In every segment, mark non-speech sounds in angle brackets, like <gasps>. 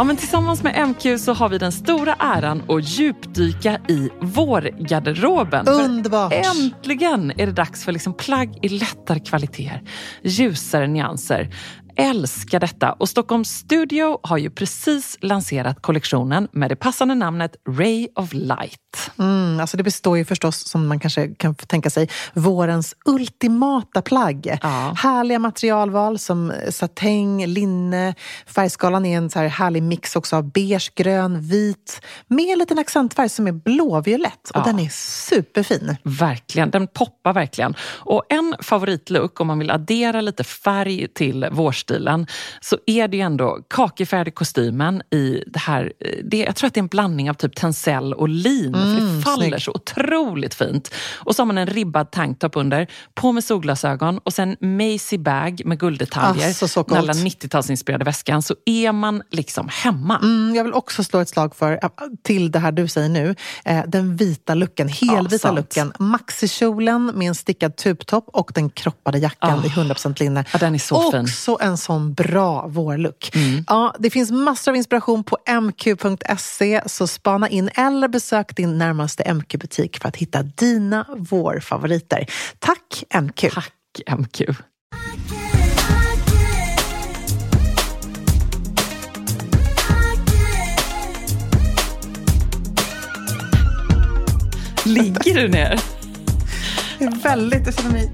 Ja, men tillsammans med MQ så har vi den stora äran att djupdyka i vårgarderoben. För Underbart. Äntligen är det dags för liksom plagg i lättare kvaliteter, ljusare nyanser. Älskar detta. Och Stockholms Studio har ju precis lanserat kollektionen med det passande namnet Ray of Light. Mm, alltså det består ju förstås, som man kanske kan tänka sig, vårens ultimata plagg. Ja. Härliga materialval som satäng, linne. Färgskalan är en så här härlig mix också av beige, grön, vit med en liten accentfärg som är blåviolett. Och Ja. den är superfin. Verkligen, den poppar verkligen. Och en favoritlook om man vill addera lite färg till vårstilen så är det ju ändå kakifärgade kostymen i det här, eh, det, jag tror att det är en blandning av typ tencel och lin för det faller snygg. så otroligt fint. Och så har man en ribbad tanktop under, på med solglasögon och sen Macy bag med gulddetaljer. Alltså, så den alla coolt. 90-talsinspirerade väskan så är man liksom hemma. Mm, jag vill också slå ett slag för, äh, till det här du säger nu, eh, den vita looken, helvita sant. looken. Maxikjolen med en stickad tubtopp och den kroppade jackan Ah. i 100% linne. Ja, den är så fin. Också en sån bra vårlook. Mm. Ja, det finns massor av inspiration på mq.se, så spana in eller besök din närmaste MQ-butik för att hitta dina vårfavoriter. Tack MQ! Tack MQ. Ligger du ner? Det är väldigt, jag, känner mig,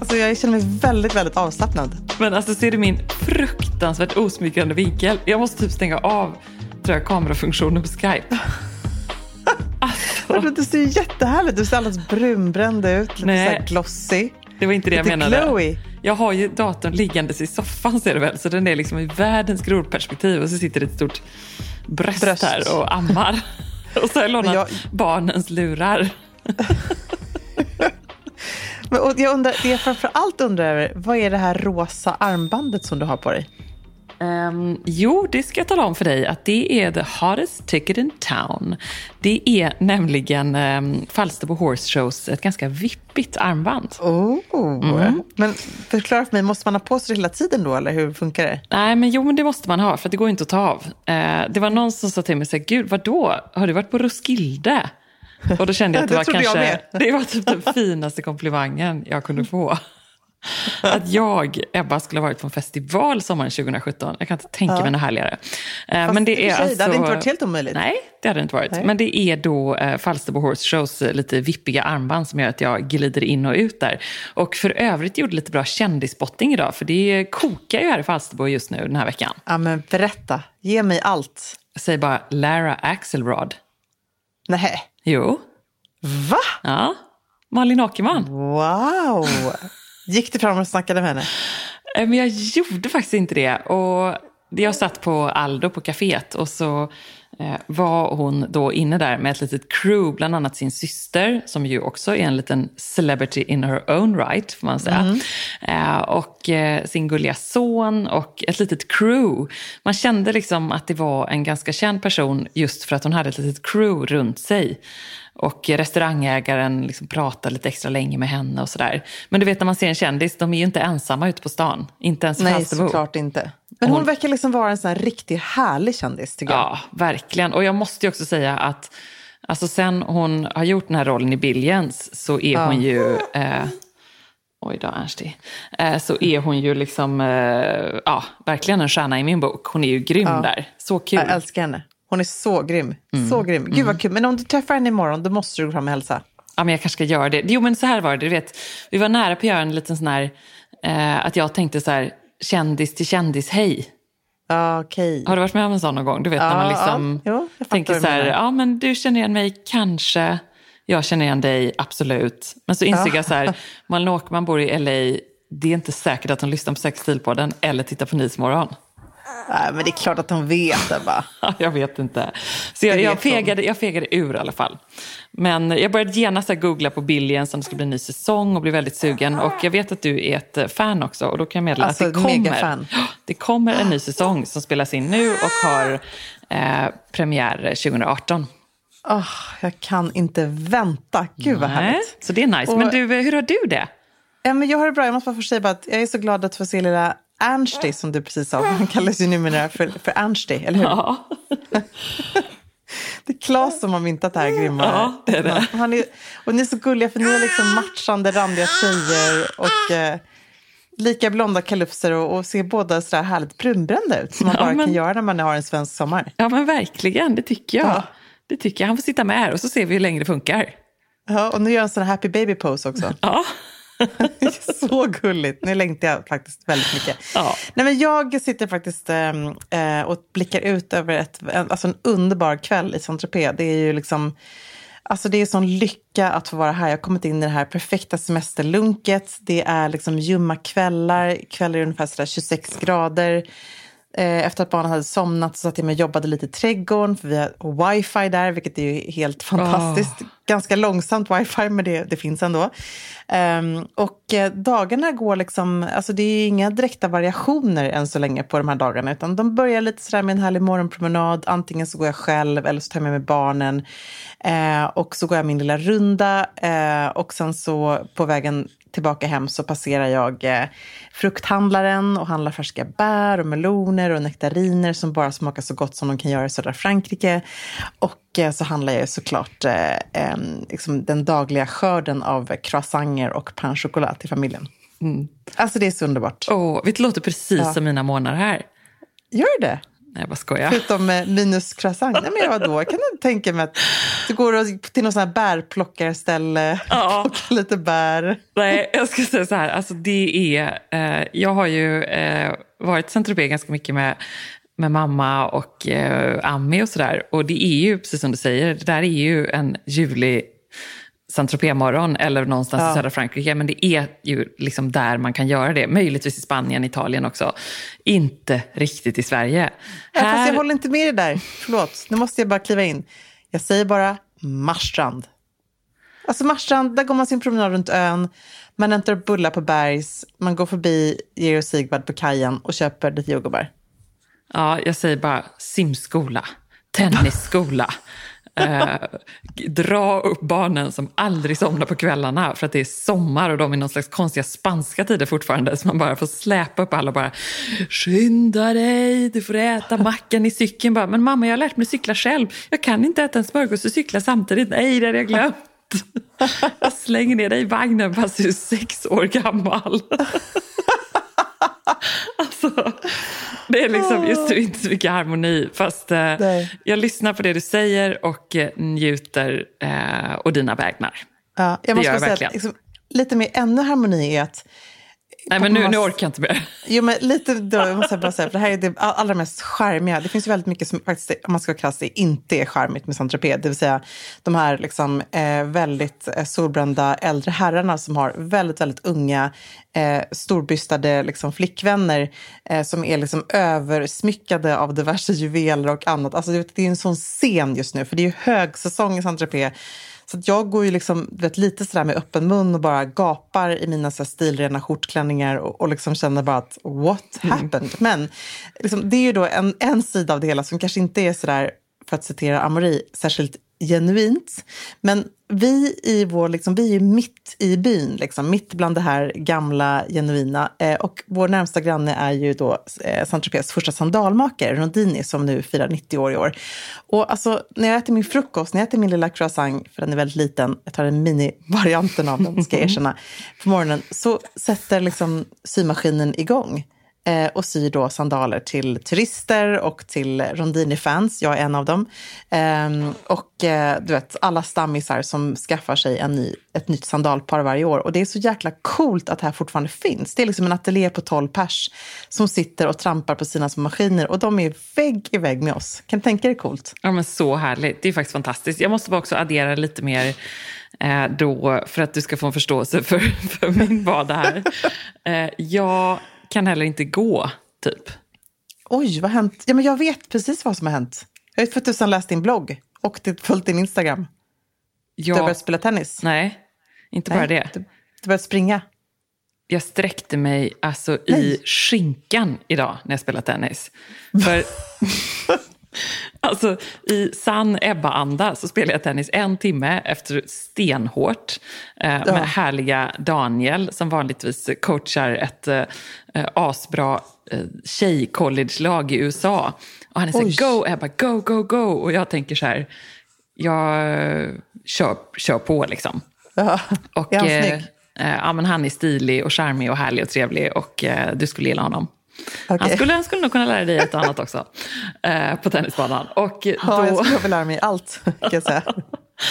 alltså jag känner mig väldigt, väldigt avslappnad. Men alltså ser du min fruktansvärt osmickrande vinkel? Jag måste typ stänga av tror jag, kamerafunktionen på Skype. <laughs> Alltså, Du ser ju jättehärligt Du ser alldeles brunbränd ut, lite Nej. så glossy. det var inte det jag Lite menade. glowy. Jag har ju datorn liggandes i soffan ser du väl, så den är liksom i världens grodperspektiv och så sitter det ett stort bröst, Bröst. här och ammar. <laughs> och så har jag lånat jag- barnens lurar. <laughs> Men, och jag undrar, det jag framför allt undrar över, vad är det här rosa armbandet som du har på dig? Ehm, jo, det ska jag tala om för dig att det är the hottest ticket in town. Det är nämligen um, Falsterbo Horse Shows ett ganska vippigt armband. Oh. Men förklara för mig, måste man ha på sig det hela tiden då, eller hur funkar det? Nej, men jo, men det måste man ha, för det går inte att ta av. Eh, det var någon som sa till mig, så här, gud, vadå? Har du varit på Roskilde? Och då kände jag att det, Det var kanske <laughs> det var typ den finaste komplimangen jag kunde få. Att jag, Ebba, skulle ha varit på en festival sommaren 2017. Jag kan inte tänka mig något härligare. Eh, Fast men det är sig, alltså, det hade inte varit helt omöjligt. Nej, det hade det inte varit. Nej. Men det är då eh, Falsterbo Horse Shows eh, lite vippiga armband som gör att jag glider in och ut där. Och för övrigt gjorde lite bra kändisspotting idag, för det kokar ju här i Falsterbo just nu den här veckan. Ja, men berätta. Ge mig allt. Säger bara Lara Axelrod. Nej. Jo, Va? ja. Malin Åkerman. Wow! Gick du fram och snackade med henne? Eh, Men jag gjorde faktiskt inte det. Och jag satt på Aldo på kaféet och så var hon då inne där med ett litet crew, bland annat sin syster som ju också är en liten celebrity in her own right, får man säga. Eh, och eh, sin gulliga son och ett litet crew. Man kände liksom att det var en ganska känd person just för att hon hade ett litet crew runt sig. Och restaurangägaren liksom pratade lite extra länge med henne och sådär. Men du vet när man ser en kändis, de är ju inte ensamma ute på stan. Inte ens i Nej, Falsterbo. såklart inte. Men hon, Hon- verkar liksom vara en sån här riktigt härlig kändis, tycker jag. Ja, verkligen. Och jag måste ju också säga att alltså sen hon har gjort den här rollen i Billions så är hon ju... Eh, oj då, Ernsti. Eh, så är hon ju liksom, eh, ja, verkligen en stjärna i min bok. Hon är ju grym där. Så kul. Jag älskar henne. Hon är så grym. Mm. Så grym. Gud vad kul. Men om du träffar henne imorgon, då måste du gå fram och hälsa. Ja, men jag kanske ska göra det. Jo, men så här var det. Du vet, vi var nära på att göra en liten sån här... Eh, att jag tänkte så här, kändis till kändis, hej. Ja, okej. Har du varit med om en sån någon gång? Du vet när man liksom ja. Jo, tänker så här, ja men du känner igen mig kanske, jag känner igen dig absolut. Men så insåg jag så här, <laughs> Malin Åkerman bor i LA, det är inte säkert att de lyssnar på Sex Stilpodden eller tittar på Nyhetsmorgon. Nej, men det är klart att de vet det va? <laughs> jag vet inte. Så jag, jag, fegade, jag fegade ur i alla fall. Men jag började genast googla på Billions om det ska bli en ny säsong och bli väldigt sugen. Och jag vet att du är ett fan också och då kan jag meddela alltså, att det kommer, <gasps> det kommer en ny säsong som spelas in nu och har eh, premiär 2018. Oh, jag kan inte vänta. Gud vad Nej, härligt. Så det är nice. Och, men du, hur har du det? Ja, men jag har det bra. Jag måste bara få säga att jag är så glad att få se lilla Ernsti, som du precis sa. Han kallas ju numera för, för Ernsti, eller hur? Ja. <laughs> Det är Claes som har myntat det här grymma. Ja, det är det. Han är, och ni är så gulliga för ni är liksom matchande randiga tjejer och eh, lika blonda kalufser och, och ser båda så där härligt brunbrända ut som man ja, bara men, kan göra när man har en svensk sommar. Ja men verkligen, det tycker jag. Ja. Det tycker jag. Han får sitta med här och så ser vi hur länge det funkar. Ja, och nu gör han sån happy baby pose också. Ja. <laughs> så gulligt. Nu längtar jag faktiskt väldigt mycket. Ja. Nej, men jag sitter faktiskt äh, och blickar ut över ett, alltså en underbar kväll i Saint-Tropez. Det är ju liksom... Alltså det är sån lycka att få vara här. Jag har kommit in i det här perfekta semesterlunket. Det är liksom ljumma kvällar, kvällar ungefär 26 grader. Eh, efter att barnen hade somnat så satt jag mig och jobbade lite i trädgården, för vi har wifi där, vilket är ju helt fantastiskt. Oh. Ganska långsamt wifi, men det, det finns ändå. Um, och eh, dagarna går liksom, alltså det är inga direkta variationer än så länge på de här dagarna, utan de börjar lite sådär med en härlig morgonpromenad. Antingen så går jag själv eller så tar jag med mig barnen. Uh, och så går jag min lilla runda uh, och sen så på vägen tillbaka hem så passerar jag eh, frukthandlaren och handlar färska bär och meloner och nektariner som bara smakar så gott som de kan göra i södra Frankrike. Och eh, så handlar jag såklart eh, liksom den dagliga skörden av croissanter och pain chocolat till familjen. Mm. Alltså det är så underbart. Oh, det låter precis ja. som mina månader här. Gör det? Nej, vad skojar. Förutom minus croissant. Nej, men vadå? Jag kan inte tänka mig att du går till någon sån här bärplockarställe ja. plockar <laughs> lite bär. Nej, jag ska säga så här. Alltså, det är, eh, jag har ju eh, varit i saint ganska mycket med, med mamma och eh, Ami och sådär. Och det är ju, precis som du säger, det där är ju en Saint-Tropez-morgon eller någonstans ja. i södra Frankrike. Men det är ju liksom där man kan göra det. Möjligtvis i Spanien, Italien också. Inte riktigt i Sverige. Ja, Här... Fast jag håller inte med dig där. Förlåt, nu måste jag bara kliva in. Jag säger bara Marstrand. Alltså Marstrand, där går man sin promenad runt ön. Man äter bullar på Bergs. Man går förbi Georg Sigvard på kajen och köper lite jordgubbar. Ja, jag säger bara simskola, tennisskola. Eh, dra upp barnen som aldrig somnar på kvällarna för att det är sommar och de är någon slags konstiga spanska tider fortfarande. Så man bara får släpa upp alla och bara skynda dig, du får äta mackan i cykeln. Bara, Men mamma, jag har lärt mig cykla själv. Jag kan inte äta en smörgås och cykla samtidigt. Nej, det hade jag glömt. Jag slänger ner dig i vagnen fast du är sex år gammal. <laughs> alltså, det är liksom just nu inte så mycket harmoni. Fast eh, jag lyssnar på det du säger och eh, njuter eh, och dina vägnar. Ja, jag måste det gör jag säga att liksom, lite mer ännu harmoni är att Nej, men nu, nu orkar jag inte mer. Jo, men lite då måste jag bara säga, för det här är det allra mest charmiga. Det finns ju väldigt mycket som faktiskt, om man ska vara krass, inte är charmigt med saint Det vill säga de här liksom, eh, väldigt eh, solbrända äldre herrarna som har väldigt, väldigt unga eh, storbystade liksom, flickvänner eh, som är liksom översmyckade av diverse juveler och annat. Alltså, det är en sån scen just nu, för det är ju högsäsong i saint så jag går ju liksom, vet, lite sådär med öppen mun och bara gapar i mina så stilrena skjortklänningar och, och liksom känner bara att what mm. happened? Mm. Men liksom, det är ju då en, en sida av det hela som kanske inte är sådär, för att citera Amori, särskilt genuint. Men vi, i vår, liksom, vi är mitt i byn, liksom, mitt bland det här gamla, genuina. Eh, och vår närmsta granne är ju då eh, Saint-Tropez första sandalmakare, Rondini, som nu firar 90 år i år. Och alltså, när jag äter min frukost, när jag äter min lilla croissant, för den är väldigt liten, jag tar en minivarianten av den, ska jag erkänna, på morgonen, så sätter liksom symaskinen igång eh, och syr då sandaler till turister och till Rondini-fans. Jag är en av dem. Eh, och eh, du vet, alla stammisar som skaffar sig en ny, ett nytt sandalpar varje år. Och det är så jäkla coolt att det här fortfarande finns. Det är liksom en ateljé på 12 pers som sitter och trampar på sina små maskiner och de är vägg i vägg med oss. Kan du tänka dig coolt? Ja, men så härligt. Det är faktiskt fantastiskt. Jag måste bara också addera lite mer eh, då, för att du ska få en förståelse för, <laughs> för min vardag här. Eh, Jag kan heller inte gå, typ. Oj, vad har hänt? Ja, men jag vet precis vad som har hänt. Jag har för tusan läst din blogg och följt din Instagram. Jag, Du har börjat spela tennis. Nej, inte bara Nej, det. Du, du börjat springa. Jag sträckte mig alltså i Nej. skinkan idag när jag spelade tennis. <laughs> För alltså, i sann Ebba-anda så spelade jag tennis en timme efter stenhårt eh, med härliga Daniel som vanligtvis coachar ett eh, eh, asbra eh, tjejcollege-lag i USA. Och han är så här, go Ebba, go, go, go. Och jag tänker så här, jag kör, kör på liksom. Ja. Och, är han eh, snygg? eh, ja, men han är stilig och charmig och härlig och trevlig och eh, du skulle gilla honom. Han, Okej. skulle, han skulle nog kunna lära dig ett annat också eh, på tennisbanan. Och Ja, jag då, skulle vilja lära mig allt, kan jag säga.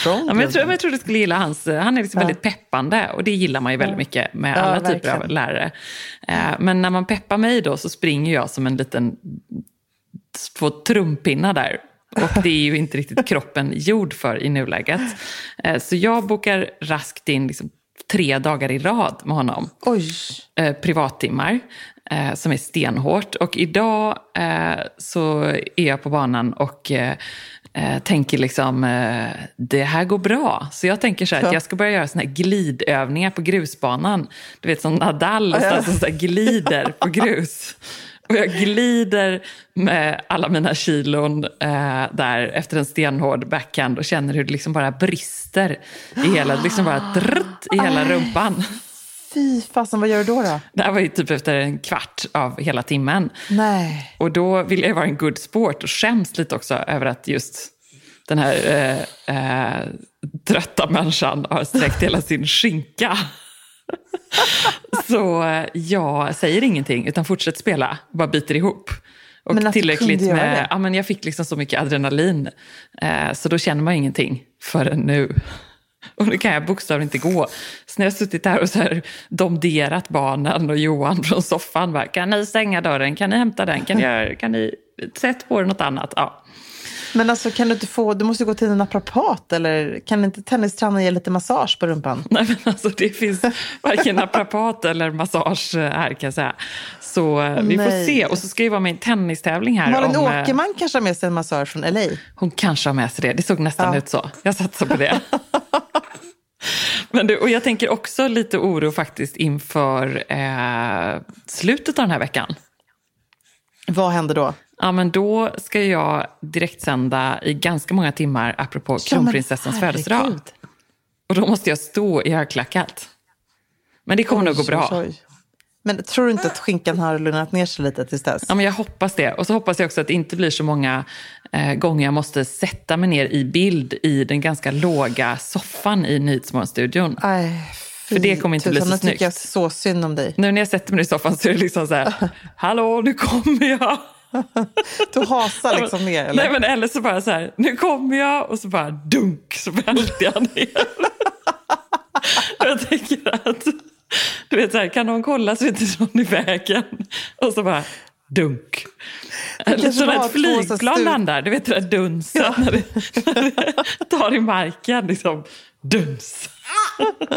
Från ja, men jag, tror, men jag tror du skulle gilla hans... Han är liksom väldigt peppande och det gillar man ju väldigt mycket med Ja, alla typer verkligen. av lärare. Eh, men när man peppar mig då så springer jag som en liten två trumpinnar där. Och det är ju inte riktigt <laughs> kroppen gjord för i nuläget. Eh, Så jag bokar raskt in liksom tre dagar i rad med honom Oj, eh, privattimmar eh, som är stenhårt. Och idag eh, så är jag på banan och eh, eh, tänker liksom, eh, det här går bra. Så jag tänker så här att Ja. jag ska börja göra såna här glidövningar på grusbanan. Du vet som Nadal som så här glider på <laughs> grus. Och jag glider med alla mina kilon eh, där efter en stenhård backhand och känner hur det liksom bara brister i hela, liksom bara drrt, i hela rumpan. Fy fasen, vad gör du då? då? Det här var ju typ efter en kvart av hela timmen. Nej. Och då vill jag vara en good sport och skäms lite också över att just den här eh, eh, trötta människan har sträckt hela sin skinka. Så eh, jag säger ingenting utan fortsätter spela, bara biter ihop. Och Men tillräckligt med, ja, men jag fick liksom så mycket adrenalin. Eh, så då känner man ingenting förrän nu. Och nu kan jag bokstavligen inte gå. Så när jag har suttit där och så här domderat barnen och Johan från soffan. Bara, kan ni stänga dörren? Kan ni hämta den? Kan, ni, kan ni sätta på er något annat? Ja. Men alltså kan du inte få, du måste gå till en naprapat eller kan inte tennistränaren ge lite massage på rumpan? <laughs> Nej, men alltså, det finns varken naprapat eller massage här kan jag säga. Så eh, vi får Nej. se. Och så ska jag vara med i en tennistävling här. Malin om, eh, Åkerman kanske har med sig en massör från LA? Hon kanske har med sig det. Det såg nästan Ja. ut så. Jag satsar på det. <laughs> Men du, och jag tänker också lite oro faktiskt inför eh, slutet av den här veckan. Vad händer då? Ja, men då ska jag direktsända i ganska många timmar apropå Ja, kronprinsessans födelsedag. Och då måste jag stå i högklackat. Men det kommer nog gå Oj, bra. oj, oj. Men tror du inte att skinkan har lugnat ner sig lite tills dess? Ja, men jag hoppas det. Och så hoppas jag också att det inte blir så många eh, gånger jag måste sätta mig ner i bild i den ganska låga soffan i Nyhetsmorgonstudion. För det kommer inte bli tusan, så Nu tycker jag snyggt. så synd om dig. Nu när jag sätter mig i soffan så är det liksom så här, <laughs> hallå, nu kommer jag. Du hasar liksom ner, eller? Nej, men eller så bara så här, nu kommer jag och så bara dunk, så välter jag ner. jag tänker att, du vet så här, kan någon kolla så är inte någon i vägen? Och så bara dunk. Eller så när ett flygplan landar, du vet det där dunset när, det, när det tar i marken, liksom duns. <laughs>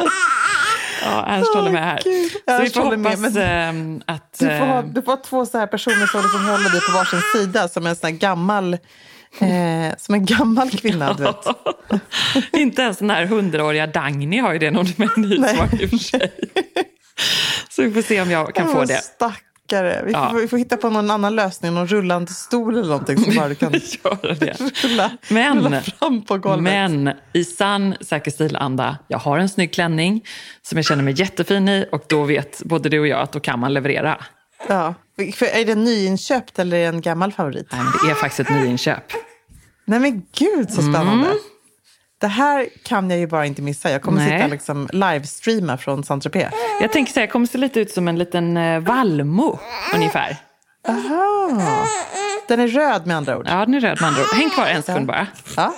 ja, Ernst håller med här. Gud, Så vi får håller med, hoppas ehm, att... Du får, ha, eh, du får ha två så här personer som liksom håller dig på varsin sida som en sån här gammal, eh, som en gammal kvinna. Du vet. <laughs> Inte ens den här hundraåriga Dagny har ju det någon med nyhetsmorgon i och för sig. <laughs> Så vi får se om jag kan få det. Stackare. Vi får, Ja. vi får hitta på någon annan lösning, någon rullande stol eller någonting som bara du kan <laughs> rulla, Men- rulla fram på golvet. Men i sann Säker stil-anda, jag har en snygg klänning som jag känner mig jättefin i och då vet både du och jag att då kan man leverera. Ja. För är det nyinköpt eller är det en gammal favorit? Nej, det är faktiskt ett nyinköp. Nej men gud så spännande. Det här kan jag ju bara inte missa. Jag kommer Nej. sitta och liksom livestreama från Saint-Tropez. Jag tänker så här, jag kommer se lite ut som en liten eh, vallmo ungefär. Aha. Den är röd med andra ord. Ja, den är röd med andra ord. Häng kvar en sekund bara. Ja.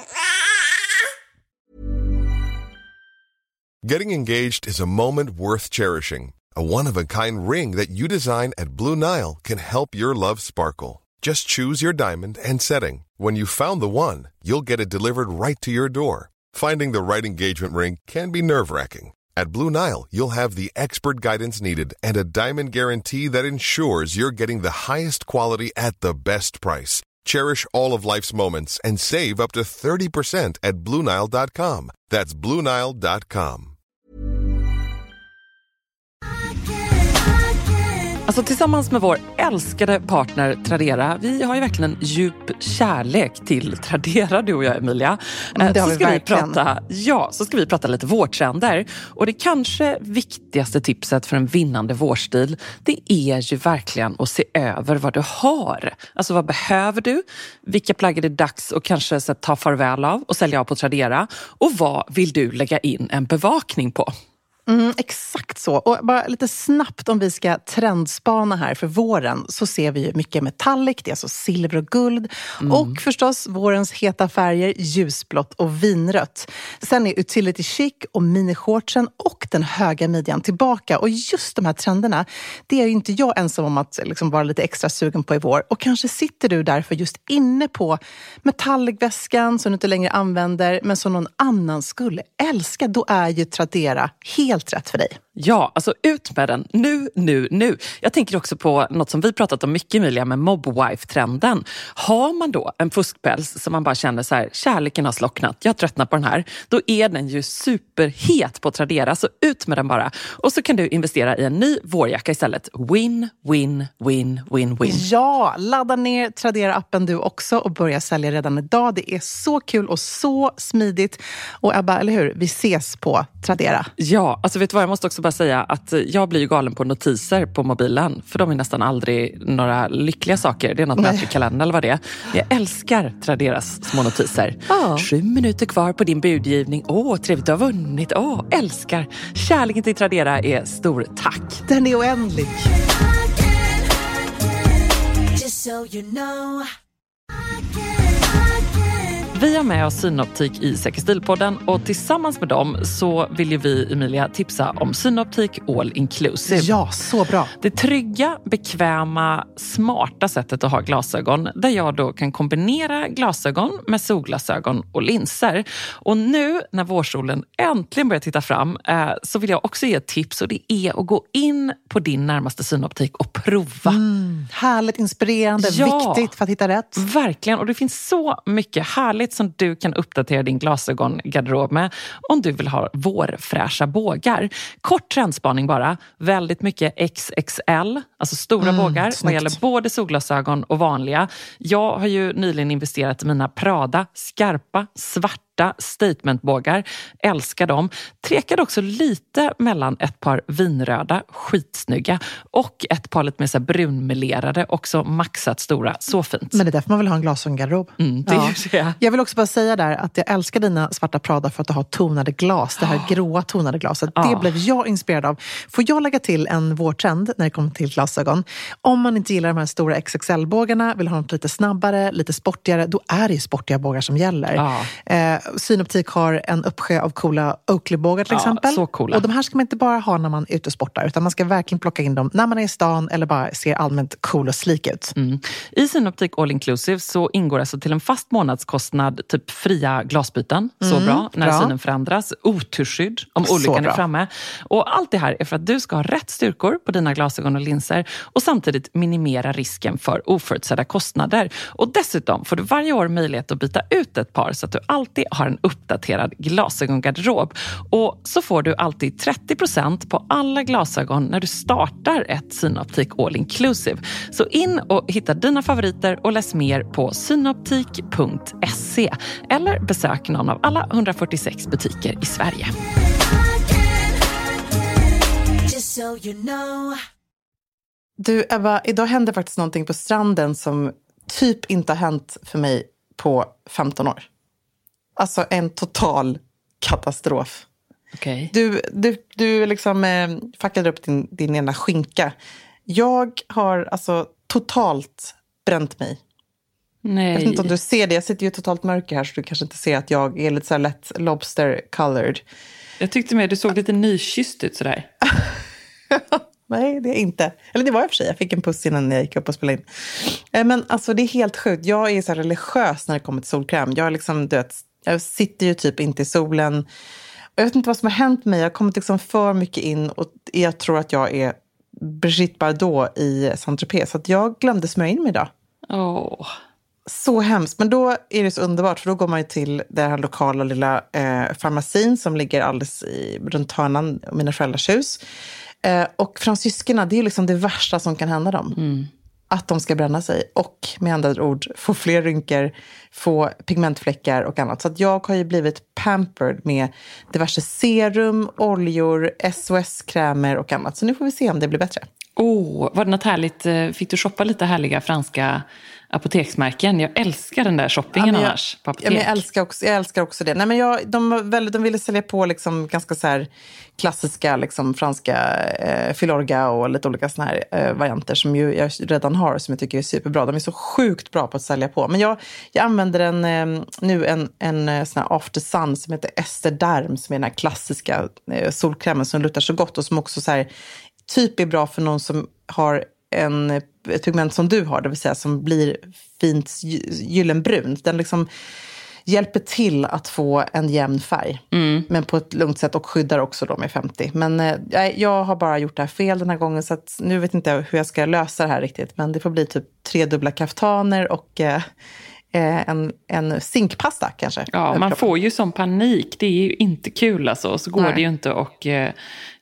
Getting engaged is a moment worth cherishing. A one of a kind ring that you design at Blue Nile can help your love sparkle. Just choose your diamond and setting. When you've found the one, you'll get it delivered right to your door. Finding the right engagement ring can be nerve wracking. At Blue Nile, you'll have the expert guidance needed and a diamond guarantee that ensures you're getting the highest quality at the best price. Cherish all of life's moments and save up to 30% at BlueNile.com. That's BlueNile.com. Alltså tillsammans med vår älskade partner Tradera, vi har ju verkligen djup kärlek till Tradera du och jag Emilia. Mm, det har så vi ska verkligen. Vi prata, ja, så ska vi prata lite vårtrender. Och det kanske viktigaste tipset för en vinnande vårstil, det är ju verkligen att se över vad du har. Alltså vad behöver du? Vilka plagg är det dags att kanske så, ta farväl av och sälja av på Tradera? Och vad vill du lägga in en bevakning på? Mm, exakt så. Och bara lite snabbt om vi ska trendspana här för våren så ser vi ju mycket metallic, det är alltså silver och guld. Och förstås vårens heta färger, ljusblått och vinrött. Sen är utility chic och minishortsen och den höga midjan tillbaka. Och just de här trenderna, det är ju inte jag ensam om att liksom vara lite extra sugen på i vår. Och kanske sitter du därför just inne på metallicväskan som du inte längre använder men som någon annan skulle älska. Då är ju Tradera helt rätt för dig. Ja, alltså ut med den nu, nu, nu. Jag tänker också på något som vi pratat om mycket Emilia med mobwife-trenden. Har man då en fuskpäls som man bara känner så här, kärleken har slocknat, jag har tröttnat på den här. Då är den ju superhet på Tradera, så ut med den bara. Och så kan du investera i en ny vårjacka istället. Win, win, win, win, win. Ja, ladda ner Tradera-appen du också och börja sälja redan idag. Det är så kul och så smidigt. Och Ebba, eller hur? Vi ses på Tradera. Ja, alltså vet du vad, jag måste också bara säga att jag blir ju galen på notiser på mobilen. För de är nästan aldrig några lyckliga saker. Det är något i kalendern eller vad det är. Jag älskar Traderas små notiser. Ja. Sju minuter kvar på din budgivning. Åh, trevligt du har vunnit. Åh, älskar. Kärleken till Tradera är stor. Tack. Den är oändlig. Just so you know. Vi har med oss Synoptik i Säker stil-podden och tillsammans med dem så vill ju vi, Emilia, tipsa om Synoptik All Inclusive. Ja, så bra. Det trygga, bekväma, smarta sättet att ha glasögon där jag då kan kombinera glasögon med solglasögon och linser. Och nu när vårsolen äntligen börjar titta fram eh, så vill jag också ge ett tips och det är att gå in på din närmaste synoptik och prova. Härligt inspirerande, Ja. viktigt för att hitta rätt. Verkligen, och det finns så mycket härligt som du kan uppdatera din glasögongarderob med om du vill ha vårfräscha bågar. Kort trendspaning bara, väldigt mycket XXL, alltså stora bågar vad snyggt. gäller både solglasögon och vanliga. Jag har ju nyligen investerat i mina Prada skarpa, svarta statementbågar. Älskar dem. Tvekade också lite mellan ett par vinröda, skitsnygga och ett par lite mer så brunmelerade, också maxat stora. Så fint. Men det är därför man vill ha en glasögongarderob. Mm, det det. Jag vill också bara säga där att jag älskar dina svarta Prada för att du har tonade glas. Det här gråa tonade glaset. Det Ja. blev jag inspirerad av. Får jag lägga till en vårtrend när det kommer till glasögon? Om man inte gillar de här stora XXL-bågarna, vill ha något lite snabbare, lite sportigare, då är det ju sportiga bågar som gäller. Ja. Eh, Synoptik har en uppsjö av coola Oakley-bågar till Ja, exempel. så coola. Och de här ska man inte bara ha när man är ute och sportar, utan man ska verkligen plocka in dem när man är i stan eller bara ser allmänt cool och slik ut. Mm. I Synoptik All Inclusive så ingår alltså till en fast månadskostnad typ fria glasbyten. Så bra när bra. synen förändras. Oturskydd om olyckan är framme. Och allt det här är för att du ska ha rätt styrkor på dina glasögon och linser och samtidigt minimera risken för oförutsedda kostnader. Och dessutom får du varje år möjlighet att byta ut ett par så att du alltid har en uppdaterad glasögongarderob. Och så får du alltid 30% på alla glasögon när du startar ett Synoptik All Inclusive. Så in och hitta dina favoriter och läs mer på synoptik.se eller besök någon av alla 146 butiker i Sverige. Just so you know. Du Ebba, idag hände faktiskt någonting på stranden som typ inte har hänt för mig på 15 år. Alltså en total katastrof. Okej. Du, du, du liksom eh, facklade upp din, din ena skinka. Jag har alltså totalt bränt mig. Jag vet inte om Nej. du ser det. Jag sitter ju totalt mörker här så du kanske inte ser att jag är lite så här lätt lobster colored. Jag tyckte mer du såg lite nykysst ut sådär. <laughs> Nej, det är inte. Eller det var jag för sig. Jag fick en puss innan jag gick upp och spelade in. Eh, Men alltså det är helt sjukt. Jag är så här religiös när det kommer till solkräm. Jag, liksom, du vet, Jag sitter ju typ inte i solen. Jag vet inte vad som har hänt mig. Jag har kommit liksom för mycket in och jag tror att jag är Brigitte Bardot i Saint-Tropez. Så jag glömde smörja in mig idag. Åh. Så hemskt. Men då är det så underbart för då går man till den här lokala lilla eh, farmacin som ligger alldeles i, runt hörnan mina föräldrars hus. Eh, och fransyskorna, det är liksom det värsta som kan hända dem. Att de ska bränna sig och med andra ord få fler rynkor, få pigmentfläckar och annat. Så att jag har ju blivit pampered med diverse serum, oljor, SOS-krämer och annat. Så nu får vi se om det blir bättre. Oh, var det något härligt? Eh, fick du shoppa lite härliga franska apoteksmärken? Jag älskar den där shoppingen Ja, jag- annars på apotek. Ja, jag, älskar också, jag älskar också det. Nej, men jag, de, väldigt, de ville sälja på liksom ganska så klassiska liksom franska eh, filorga och lite olika såna här eh, varianter som ju jag redan har som jag tycker är superbra. De är så sjukt bra på att sälja på. Men jag, jag använder en, eh, nu en, en eh, sån här after sun som heter Ester Derm som är den här klassiska eh, solkrämen som luktar så gott och som också så här, typ är bra för någon som har en, ett pigment som du har, det vill säga som blir fint gy- gyllenbrunt. Den liksom hjälper till att få en jämn färg, men på ett lugnt sätt och skyddar också då med 50. Men eh, jag har bara gjort det här fel den här gången så att nu vet inte jag hur jag ska lösa det här riktigt. Men det får bli typ tre dubbla kaftaner och eh, eh, en, en zinkpasta kanske. Ja, man får ju sån panik. Det är ju inte kul alltså. Så går Nej. det ju inte att eh,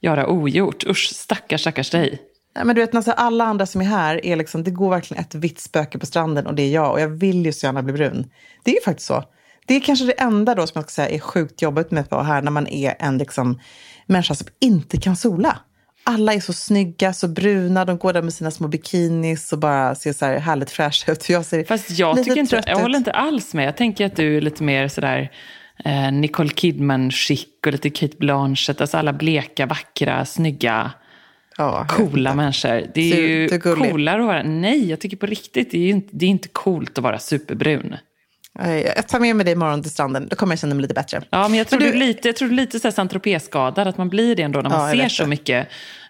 göra ogjort. Usch, stackars, stackars dig. Nej, men du vet, alltså, alla andra som är här, är liksom, det går verkligen ett vitt spöke på stranden och det är jag. Och jag vill ju så gärna bli brun. Det är ju faktiskt så. Det är kanske det enda då som jag ska säga är sjukt jobbigt med att vara här när man är en liksom, människa som inte kan sola. Alla är så snygga, så bruna, de går där med sina små bikinis och bara ser så här härligt fräscha ut. Jag ser Fast jag, lite tycker inte, jag håller inte alls med. Jag tänker att du är lite mer sådär eh, Nicole Kidman-chic och lite Kate Blanchett. Alltså alla bleka, vackra, snygga, Ja, coola människor. Det är Du- ju coolare att vara... Nej, jag tycker på riktigt, det är inte, det är inte coolt att vara superbrun. Jag tar med mig dig imorgon till stranden, då kommer jag känna mig lite bättre. Ja, men jag tror Men du lite, jag tror lite så här Saint-Tropez-skadad, att man blir det ändå när man Ja, ser så det. mycket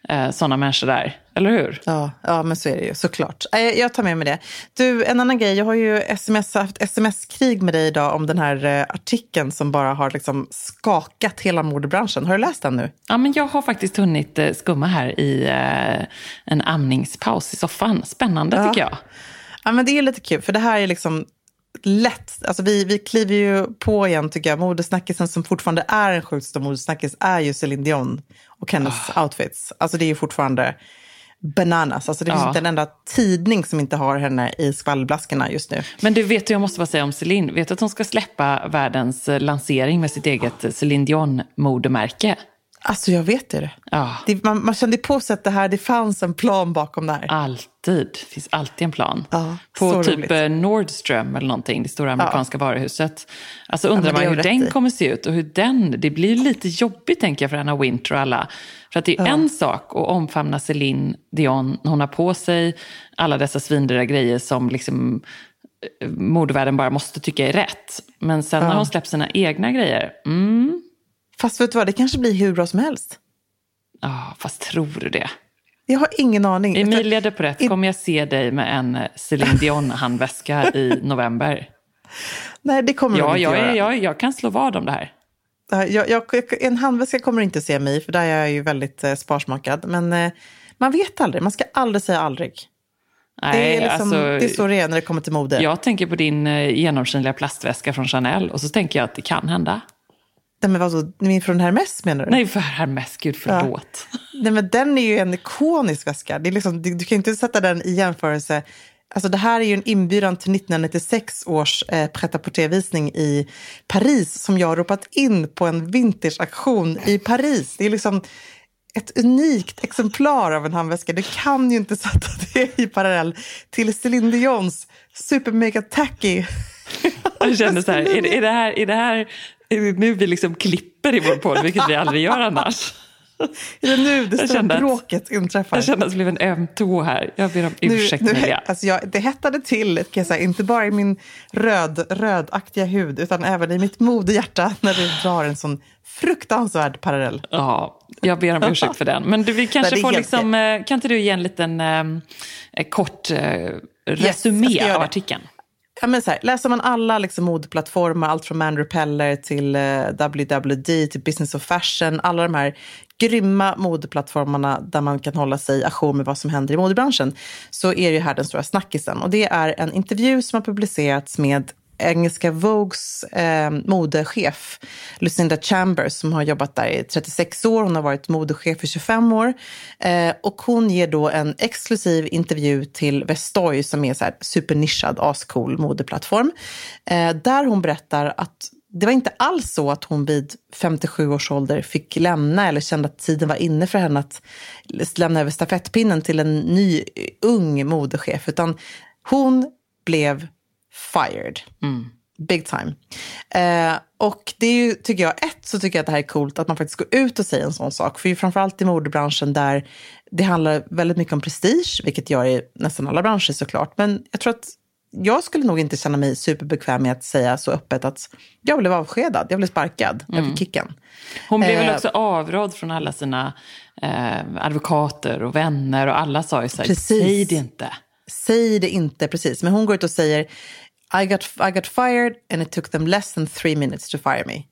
eh, sådana människor där. Eller hur? Ja, ja, men så är det ju såklart. Eh, Jag tar med mig det. Du, en annan grej. Jag har ju sms, haft sms-krig med dig idag om den här eh, artikeln som bara har liksom skakat hela modebranschen. Har du läst den nu? Ja, men jag har faktiskt hunnit eh, skumma här i eh, en amningspaus i soffan. Spännande Ja. tycker jag. Ja, men det är lite kul, för det här är liksom lätt. Alltså vi, vi kliver ju på igen, tycker jag. Modesnackisen som fortfarande är en sjukt stor modesnackis är ju Céline Dion och hennes Ah. outfits. Alltså det är ju fortfarande bananas. Alltså det finns Ja. inte en enda tidning som inte har henne i skvallblaskorna just nu. Men du vet, jag måste bara säga om Celine. Vet du att hon ska släppa världens eh, lansering med sitt eget Celine Dion-modemärke? Alltså jag vet det. Ja, det man, man kände på sig att det här, det fanns en plan bakom det här. alltid. Det finns alltid en plan. Ja, På typ roligt. eh, Nordström eller någonting, det stora amerikanska varuhuset. Alltså undrar man hur den i. kommer se ut och hur den... Det blir lite jobbigt tänker jag för Anna Winter och alla. För att det är en sak att omfamna Celine Dion hon har på sig alla dessa svindyra grejer som liksom eh, modevärlden bara måste tycka är rätt. Men sen när hon släpper sina egna grejer, mm, Fast vet du vad, det kanske blir hur bra som helst. ja, fast tror du det? Jag har ingen aning. Emilia de Porrett, I- kommer jag se dig med en Celine Dion-handväska i <laughs> november? Nej, det kommer Ja, de inte jag, göra. jag, jag kan slå vad om det här. Jag, jag, en handväska kommer inte se mig, för där är jag ju väldigt eh, sparsmakad. Men eh, man vet aldrig, man ska aldrig säga aldrig. Nej, det, är liksom, alltså, det är så det är när det kommer till mode. Jag tänker på din eh, genomskinliga plastväska från Chanel och så tänker jag att det kan hända. Nej, men vadå, min från Hermes menar du? Nej, för Hermes, gud förlåt. Nej, men den är ju en ikonisk väska. Det är liksom, du, du kan inte sätta den i jämförelse. Alltså, det här är ju en inbjudan till 1996 års eh, pret-à-porter-visning i Paris som jag har ropat in på en vintageaktion i Paris. Det är liksom ett unikt exemplar av en handväska. Du kan ju inte sätta det i parallell till Céline Dions super mega tacky. Jag känner så här, är, det- är det här, är det här nu vi liksom klipper i vår podd, vilket vi aldrig gör annars? Är det nu det stora bråket inträffar? Jag kände att det blev en öm tå här. Jag ber om ursäkt, Emilia. alltså jag, det hettade till, kan säga, inte bara i min röd, rödaktiga hud utan även i mitt modehjärta när du drar en sån fruktansvärd parallell. Ja, jag ber om ursäkt för den. Men du, vi kanske det är får liksom, eh, kan inte du ge en liten eh, kort eh, resumé göra av det ja, men så här, läser man alla liksom, modeplattformar, allt från Man Repeller till eh, WWD till Business of Fashion, alla de här grymma modeplattformarna där man kan hålla sig ajour med vad som händer i modebranschen, så är det ju här den stora snackisen. Och det är en intervju som har publicerats med engelska Vogues eh, modechef Lucinda Chambers som har jobbat där i 36 år. Hon har varit modechef i 25 år. Eh, och hon ger då en exklusiv intervju till Vestoy som är så här supernischad, ascool modeplattform. Eh, där hon berättar att det var inte alls så att hon vid 57 års ålder fick lämna eller kände att tiden var inne för henne att lämna över stafettpinnen till en ny eh, ung modechef, utan hon blev fired. Big time. Eh, och det är ju, tycker jag, ett så tycker jag att det här är coolt att man faktiskt går ut och säger en sån sak. För ju framförallt i modebranschen där det handlar väldigt mycket om prestige, vilket gör i nästan alla branscher såklart. Men jag tror att jag skulle nog inte känna mig superbekväm med att säga så öppet att jag blev avskedad, jag blev sparkad, jag fick kicken. Hon blev väl Eh, också avrådd från alla sina eh, advokater och vänner och alla sa ju så här, säg det inte. Säg det inte precis, men hon går ut och säger I got, I got fired and it took them less than three minutes to fire me.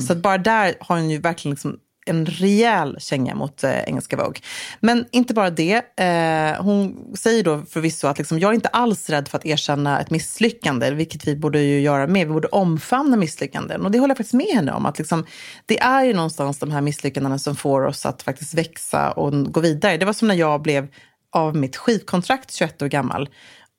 Så att bara där har hon ju verkligen liksom en rejäl känga mot eh, engelska Vogue. Men inte bara det. Eh, hon säger då förvisso att liksom, jag är inte alls rädd för att erkänna ett misslyckande, vilket vi borde ju göra med. Vi borde omfamna misslyckanden. Och det håller jag faktiskt med henne om. Att liksom, det är ju någonstans de här misslyckandena som får oss att faktiskt växa och gå vidare. Det var som när jag blev av mitt skivkontrakt 21 år gammal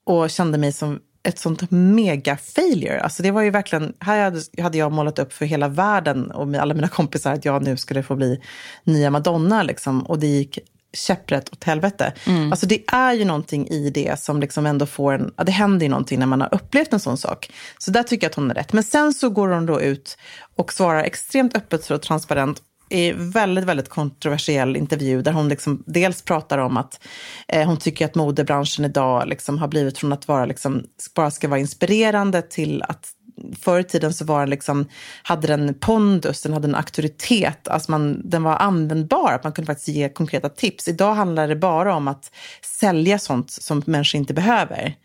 och kände mig som ett sånt mega failure. Alltså det var ju verkligen, här hade, hade jag målat upp för hela världen och med alla mina kompisar att jag nu skulle få bli nya Madonna liksom. Och det gick käpprätt åt helvete. Alltså det är ju någonting i det som liksom ändå får en, ja, det händer ju någonting när man har upplevt en sån sak. Så där tycker jag att hon är rätt. Men sen så går hon då ut och svarar extremt öppet och transparent i väldigt, väldigt kontroversiell intervju där hon liksom dels pratar om att eh, hon tycker att modebranschen idag liksom har blivit från att vara liksom, bara ska vara inspirerande till att Förr i tiden så var den liksom, hade den pondus, den hade en auktoritet, alltså man, den var användbar, att man kunde faktiskt ge konkreta tips. Idag handlar det bara om att sälja sånt som människor inte behöver.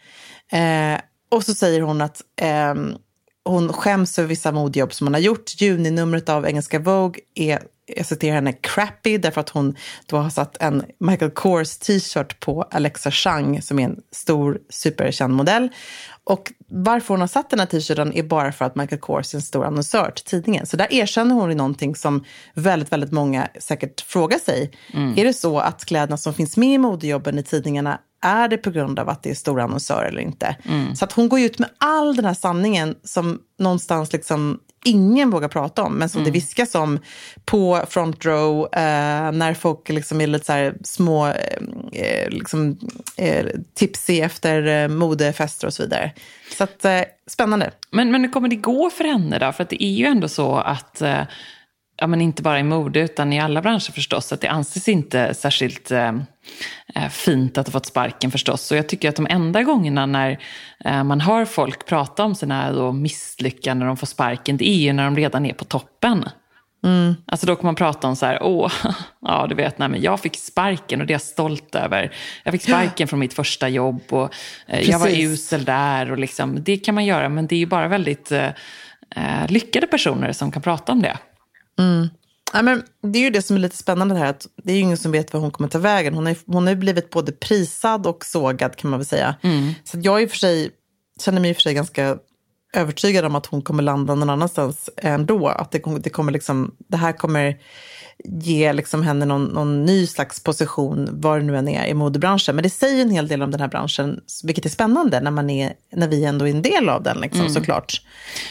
Eh, och så säger hon att eh, hon skäms över vissa modejobb som hon har gjort. Juninumret av engelska Vogue är, jag citerar henne, crappy därför att hon då har satt en Michael Kors t-shirt på Alexa Chang som är en stor superkänd modell. Och varför hon har satt den här t-shirten är bara för att Michael Kors är en stor annonsör till tidningen. Så där erkänner hon i någonting som väldigt, väldigt många säkert frågar sig. Är det så att kläderna som finns med i modejobben i tidningarna är det på grund av att det är stora annonsörer eller inte? Så att hon går ut med all den här sanningen som någonstans liksom ingen vågar prata om, men som det viskas om på front row eh, när folk liksom är lite så små eh, liksom, eh, tipsy efter eh, modefester och så vidare. Så att, eh, spännande. Men, men hur kommer det gå för henne då? För att det är ju ändå så att, eh, ja men inte bara i mode utan i alla branscher förstås, att det anses inte särskilt eh, eh, fint att ha fått sparken förstås. Och jag tycker att de enda gångerna när eh, man hör folk prata om sina då misslyckanden när de får sparken, det är ju när de redan är på toppen. Alltså då kan man prata om så här, åh, <laughs> ja du vet, nej, men jag fick sparken och det är jag stolt över. Jag fick sparken från mitt första jobb och eh, jag var usel där. Och liksom, det kan man göra, men det är ju bara väldigt eh, eh, lyckade personer som kan prata om det. Ja, men det är ju det som är lite spännande här, att det är ju ingen som vet vad hon kommer ta vägen. Hon har, ju- hon har blivit både prisad och sågad kan man väl säga. Så att jag i för sig, känner mig i och för sig ganska övertygad om att hon kommer landa någon annanstans ändå. Att det, det, kommer liksom, det här kommer ge liksom henne någon, någon ny slags position, var det nu än är, i modebranschen. Men det säger en hel del om den här branschen, vilket är spännande när, man är, när vi ändå är en del av den, liksom, såklart.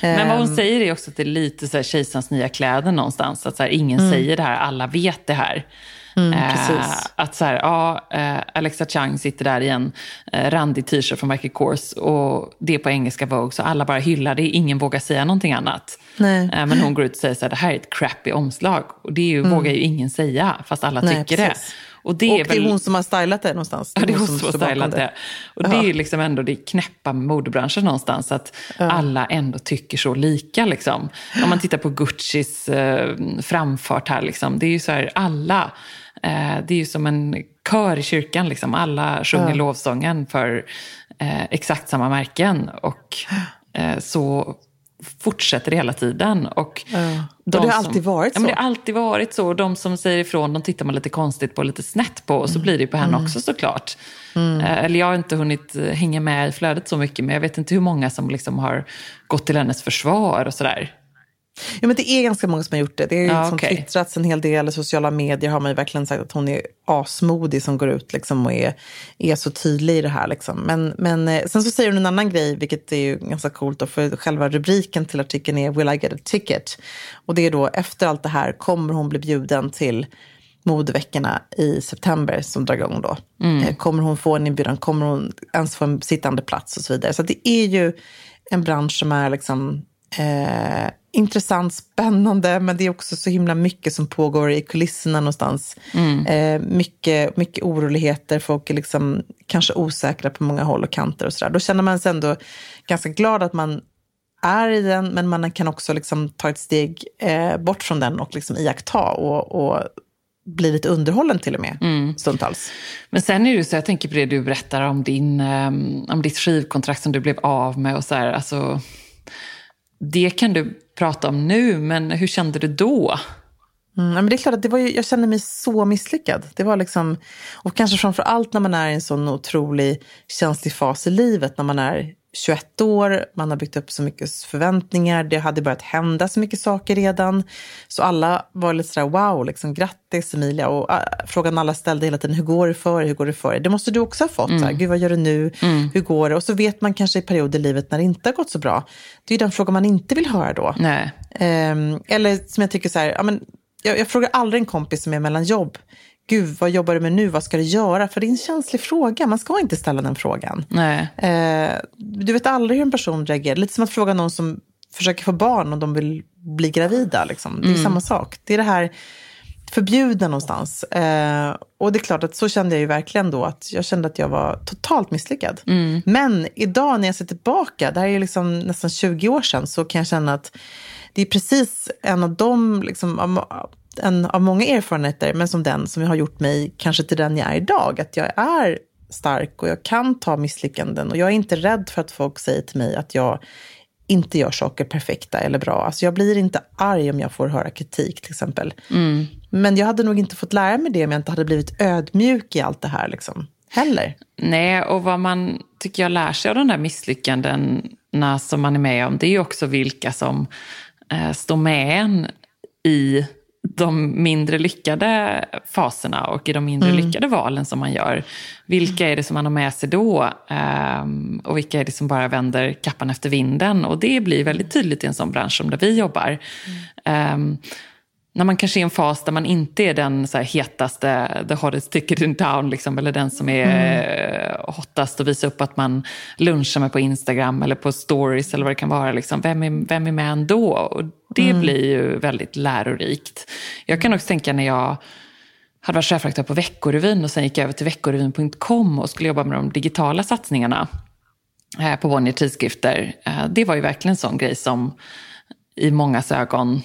Men vad hon Ehm, säger är också att det är lite så här kejsarens nya kläder någonstans. Att så här, ingen säger det här, alla vet det här. Eh, precis. att så här, ja, eh, Alexa Chang sitter där i en eh, randig t-shirt från Michael Kors och det är på engelska Vogue, så alla bara hyllar det, ingen vågar säga någonting annat. Eh, men hon går ut och säger så här, det här är ett crappy omslag. Och det ju, vågar ju ingen säga, fast alla Nej, tycker det. precis. Och det och är det är väl... hon som har stylat det någonstans. Ja, det är hon som har står bakom stylat det. Och det är liksom ändå det knäppa med modebranschen någonstans, att alla ändå tycker så lika. Liksom. Om man tittar på Guccis eh, framfart här, liksom, det är ju så här, alla, eh, det är ju som en kör i kyrkan, liksom. alla sjunger lovsången för eh, exakt samma märken. Och eh, så fortsätter det hela tiden. Och, Ja. de Och det har som- alltid varit ja, men så. Det har alltid varit så. Och de som säger ifrån, de tittar man lite konstigt på, lite snett på. Och Mm. så blir det ju på henne också såklart. Eh, Eller jag har inte hunnit eh, hänga med i flödet så mycket, men jag vet inte hur många som liksom har gått till hennes försvar och sådär. Ja, men det är ganska många som har gjort det. Det har ju Ja, liksom okej. twittrats en hel del, i sociala medier har man ju verkligen sagt att hon är asmodig som går ut liksom och är, är så tydlig i det här. Liksom. Men, men eh, sen så säger hon en annan grej, vilket är ju ganska coolt, då, för själva rubriken till artikeln är Will I get a ticket? Och det är då efter allt det här kommer hon bli bjuden till modeveckorna i september som drar igång då. Eh, Kommer hon få en inbjudan? Kommer hon ens få en sittande plats och så vidare? Så det är ju en bransch som är liksom eh, intressant, spännande, men det är också så himla mycket som pågår i kulisserna någonstans. Eh, mycket, mycket oroligheter, folk är liksom kanske osäkra på många håll och kanter och sådär. Då känner man sig ändå ganska glad att man är i den, men man kan också liksom ta ett steg eh, bort från den och liksom iaktta och, och bli lite underhållen till och med, stundtals. Men sen är det ju så, jag tänker på det du berättar om, din, eh, om ditt skivkontrakt som du blev av med och så här, alltså, det kan du prata om nu, men hur kände du då? Mm, men det är klart att det var ju, jag kände mig så misslyckad. Det var liksom, och kanske framför allt när man är i en sån otrolig känslig fas i livet, när man är 21 år, man har byggt upp så mycket förväntningar, det hade börjat hända så mycket saker redan. Så alla var lite sådär, wow, liksom, grattis Emilia. Och äh, frågan alla ställde hela tiden, hur går det för dig? Hur går det för dig? Det måste du också ha fått. Så här, Gud, vad gör du nu? Hur går det? Och så vet man kanske i perioder i livet när det inte har gått så bra. Det är ju den frågan man inte vill höra då. Nej. Ehm, eller som jag tycker så här, ja, men, jag, jag frågar aldrig en kompis som är mellan jobb. Gud, vad jobbar du med nu? Vad ska du göra? För det är en känslig fråga. Man ska inte ställa den frågan. Nej. Eh, du vet aldrig hur en person reagerar. Lite som att fråga någon som försöker få barn om de vill bli gravida. Liksom. Det är samma sak. Det är det här förbjudna någonstans. Eh, och det är klart att så kände jag ju verkligen då. Att jag kände att jag var totalt misslyckad. Men idag när jag ser tillbaka, det här är ju liksom nästan 20 år sedan, så kan jag känna att det är precis en av de, liksom, en av många erfarenheter, men som den som har gjort mig kanske till den jag är idag. Att jag är stark och jag kan ta misslyckanden och jag är inte rädd för att folk säger till mig att jag inte gör saker perfekta eller bra. Alltså jag blir inte arg om jag får höra kritik till exempel. Men jag hade nog inte fått lära mig det om jag inte hade blivit ödmjuk i allt det här liksom. Heller. Nej, och vad man tycker jag lär sig av de där misslyckandena som man är med om, det är ju också vilka som eh, står med en i de mindre lyckade faserna och i de mindre lyckade valen som man gör. Vilka är det som man har med sig då? Ehm, och vilka är det som bara vänder kappan efter vinden? Och det blir väldigt tydligt i en sån bransch som där vi jobbar. Ehm, när man kanske är i en fas där man inte är den så hetaste, the hottest ticket in town, liksom, eller den som är eh, hottast och visar upp att man lunchar med på Instagram eller på stories eller vad det kan vara. Liksom. Vem, är, vem är med ändå? Och det blir ju väldigt lärorikt. Jag kan också tänka när jag hade varit chefredaktör på Veckorevyn och sen gick jag över till veckorevyn.com och skulle jobba med de digitala satsningarna eh, på Bonnier tidskrifter. Eh, Det var ju verkligen en sån grej som i mångas ögon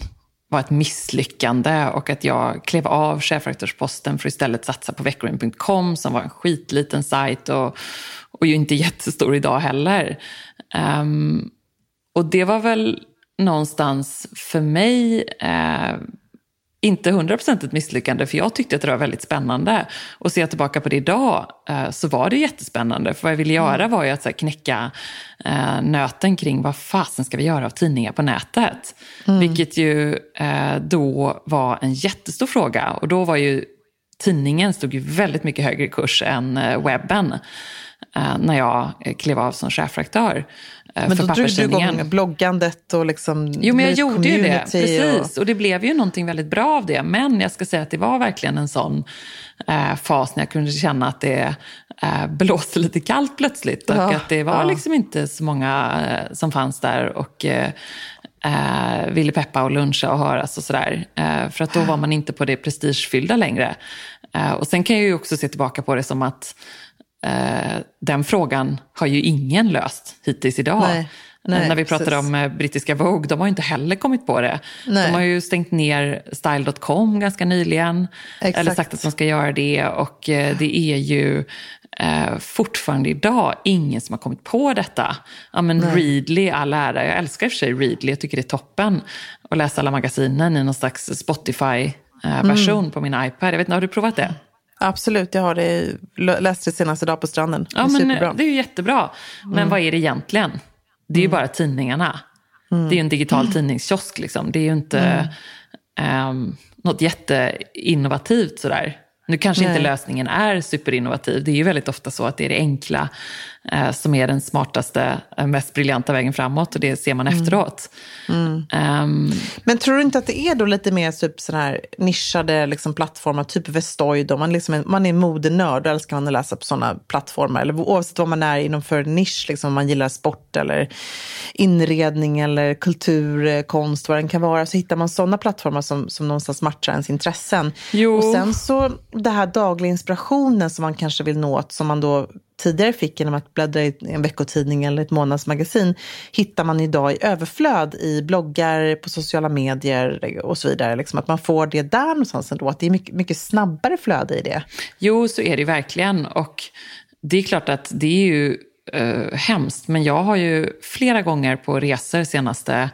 var ett misslyckande och att jag klev av chefredaktörsposten för att istället satsa på veckorin.com som var en skitliten sajt och, och ju inte <laughs> jättestor idag heller. Um, och det var väl någonstans för mig eh, inte 100% ett misslyckande, för jag tyckte att det var väldigt spännande. Och ser jag tillbaka på det idag eh, så var det jättespännande. För vad jag ville göra var ju att så knäcka eh, nöten kring vad fasen ska vi göra av tidningar på nätet. Vilket ju eh, då var en jättestor fråga. Och då var ju tidningen stod ju väldigt mycket högre kurs än webben. När jag klev av som chefredaktör. Eh, Men för då drog du igång bloggandet och liksom... Jo, men jag gjorde ju det. Precis. Och... det blev ju någonting väldigt bra av det. Men jag ska säga att det var verkligen en sån eh, fas när jag kunde känna att det eh, blåste lite kallt plötsligt. Och Ja, att det var ja. liksom inte så många eh, som fanns där och eh, eh, ville peppa och luncha och höras och sådär. Eh, för att då var man inte på det prestigefyllda längre. Eh, och sen kan jag ju också se tillbaka på det som att eh, den frågan har ju ingen löst hittills idag. Nej, nej, När vi pratade precis. om eh, brittiska Vogue, de har ju inte heller kommit på det. Nej. De har ju stängt ner Style.com ganska nyligen. Exakt. Eller sagt att de ska göra det. Och eh, det är ju eh, fortfarande idag ingen som har kommit på detta. Ja, men Readly, all ära. Jag älskar i och för sig Readly, jag tycker det är toppen att läsa alla magasinen i någon slags Spotify-version Mm. på min iPad. Jag vet inte, har du provat det? Absolut, jag har det, läste det senaste dag på stranden. Ja, det är men superbra. det är ju jättebra. Men vad är det egentligen? Det är ju bara tidningarna. Det är ju en digital tidningskiosk. Liksom. Det är ju inte ehm, något jätteinnovativt sådär. Nu kanske inte Nej. lösningen är superinnovativ. Det är ju väldigt ofta så att det är det enkla eh, som är den smartaste, eh, mest briljanta vägen framåt. Och det ser man efteråt. Ehm, Men tror du inte att det är då lite mer typ sån här nischade liksom plattformar, typ Vestoy då? Man, liksom man är modenörd och älskar man att läsa på sådana plattformar. Eller oavsett vad man är inom för nisch, liksom, om man gillar sport eller inredning eller kultur, eh, konst, vad den kan vara, så hittar man sådana plattformar som, som någonstans matchar ens intressen. Jo. Och sen så det här dagliga inspirationen som man kanske vill nå, som man då tidigare fick genom att bläddra i en veckotidning eller ett månadsmagasin, hittar man idag i överflöd i bloggar, på sociala medier och så vidare. Liksom att man får det där någonstans ändå, att det är mycket, mycket snabbare flöde i det. Jo, så är det ju verkligen. Och det är klart att det är ju eh, hemskt, men jag har ju flera gånger på resor senaste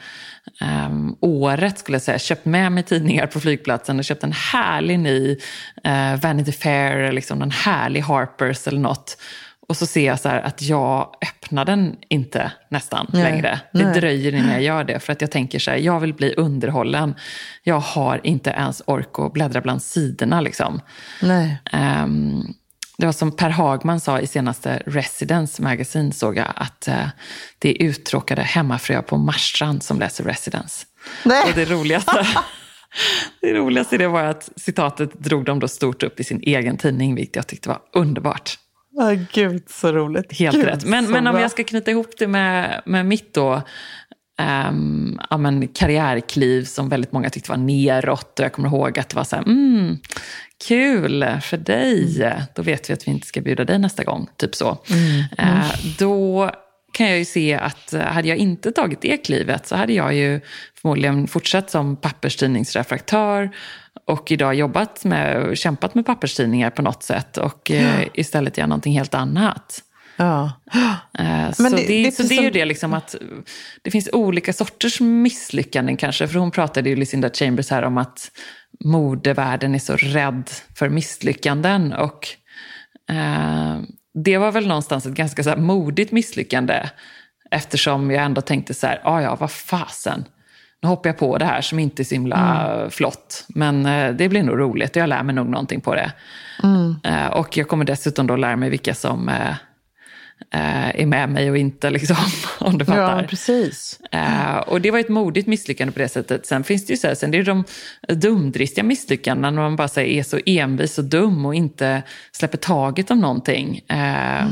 ehm, året skulle jag säga, köpt med mig tidningar på flygplatsen och köpt en härlig ny eh, Vanity Fair, liksom en härlig Harpers eller något. Och så ser jag så här att jag öppnar den inte nästan Nej, längre. Det nej. dröjer innan jag gör det. För att jag tänker så här, jag vill bli underhållen. Jag har inte ens ork att bläddra bland sidorna liksom. Nej. Det var som Per Hagman sa i senaste Residence Magazine såg jag att eh, det är uttråkade hemmafruar på Marstrand som läser Residence. Nej. Och det roligaste, <laughs> det roligaste det var att citatet drog de då stort upp i sin egen tidning, vilket jag tyckte var underbart. Åh, gud, så roligt. Helt Gud, rätt. Men, men om bra. jag ska knyta ihop det med, med mitt då, ehm, ja, men karriärkliv som väldigt många tyckte var neråt. Och jag kommer ihåg att det var så här, mm, kul för dig. Mm. Då vet vi att vi inte ska bjuda dig nästa gång. Typ så. Eh, då kan jag ju se att eh, hade jag inte tagit det klivet så hade jag ju förmodligen fortsatt som papperstidningsredaktör och idag jobbat med, kämpat med papperstidningar på något sätt och eh, istället göra någonting helt annat. Ja. Eh, Men så det- det, det är så det är ju det liksom att det finns olika sorters misslyckanden kanske. För hon pratade ju, Lucinda Chambers, här om att modevärlden är så rädd för misslyckanden. Och eh, det var väl någonstans ett ganska så modigt misslyckande. Eftersom jag ändå tänkte så här, ah, ja, vad fasen. Nu hoppar jag på det här som inte är så himla flott. Men eh, det blir nog roligt och jag lär mig nog någonting på det. Eh, och jag kommer dessutom då lära mig vilka som eh, eh, är med mig och inte, liksom, <laughs> om du fattar. ja, precis. Eh, och det var ett modigt misslyckande på det sättet. Sen finns det ju så här, sen det är de dumdristiga misslyckandena när man bara här, är så envis och dum och inte släpper taget om någonting. Eh,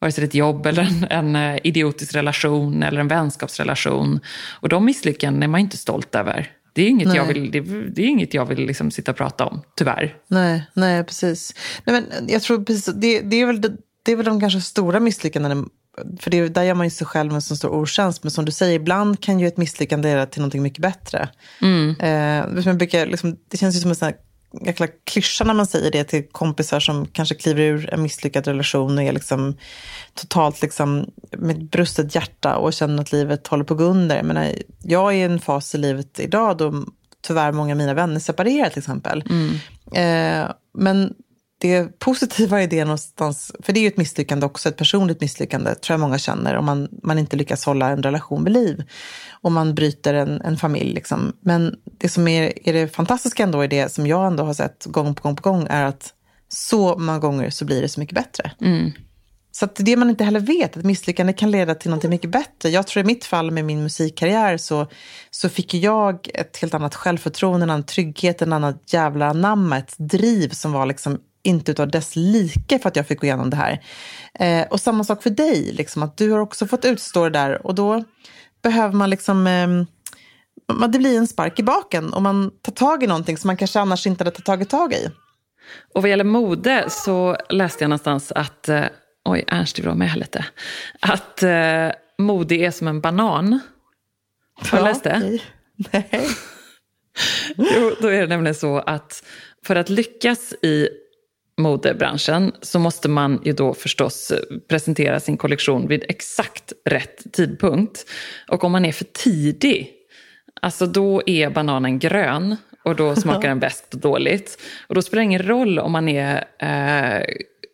Vare sig det är ett jobb eller en, en eh, idiotisk relation eller en vänskapsrelation. Och de misslyckanden är man inte stolt över. Det är inget jag vill, det, det är inget jag vill liksom sitta och prata om, tyvärr. Nej, nej precis. Nej, men jag tror precis, det, det, är väl, det, är väl de kanske stora misslyckandena. För det, där gör man ju sig själv en så stor otjänst. Men som du säger, ibland kan ju ett misslyckande leda till någonting mycket bättre. Eh, jag brukar, liksom, det känns ju som en sån här jäkla klyscha när man säger det till kompisar som kanske kliver ur en misslyckad relation och är liksom totalt liksom med ett brustet hjärta och känner att livet håller på att gå under. Jag, menar, jag är i en fas i livet idag då tyvärr många av mina vänner separerar till exempel. Eh, men det positiva i det någonstans, för det är ju ett misslyckande också, ett personligt misslyckande tror jag många känner om man, man inte lyckas hålla en relation vid liv. Om man bryter en, en familj. Liksom. Men det som är, är det fantastiska ändå i det som jag ändå har sett gång på gång på gång är att så många gånger så blir det så mycket bättre. Så att det man inte heller vet, att misslyckande kan leda till något mycket bättre. Jag tror i mitt fall med min musikkarriär så, så fick jag ett helt annat självförtroende, en annan trygghet, en annan jävla anamma, ett driv som var liksom inte utav dess like för att jag fick gå igenom det här. Eh, och samma sak för dig, liksom, att du har också fått utstå det där och då behöver man liksom eh, det blir en spark i baken om man tar tag i någonting som man kanske annars inte hade tagit tag i. Och vad gäller mode så läste jag någonstans att, eh, oj Ernst du var med här lite, att eh, mode är som en banan. Har du läst det? okej. <laughs> Nej. <laughs> Jo, då är det nämligen så att för att lyckas i modebranschen så måste man ju då förstås presentera sin kollektion vid exakt rätt tidpunkt. Och om man är för tidig, alltså då är bananen grön och då smakar den <laughs> bäst och dåligt. Och då spelar det ingen roll om man är eh,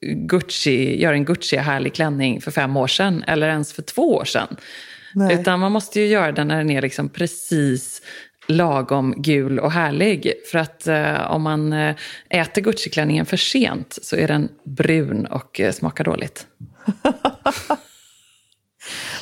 Gucci, gör en Gucci-härlig klänning för fem år sedan eller ens för två år sedan. Nej. Utan man måste ju göra den när den är liksom precis lagom gul och härlig. För att eh, om man eh, äter Gucci-klänningen för sent så är den brun och eh, smakar dåligt. <laughs>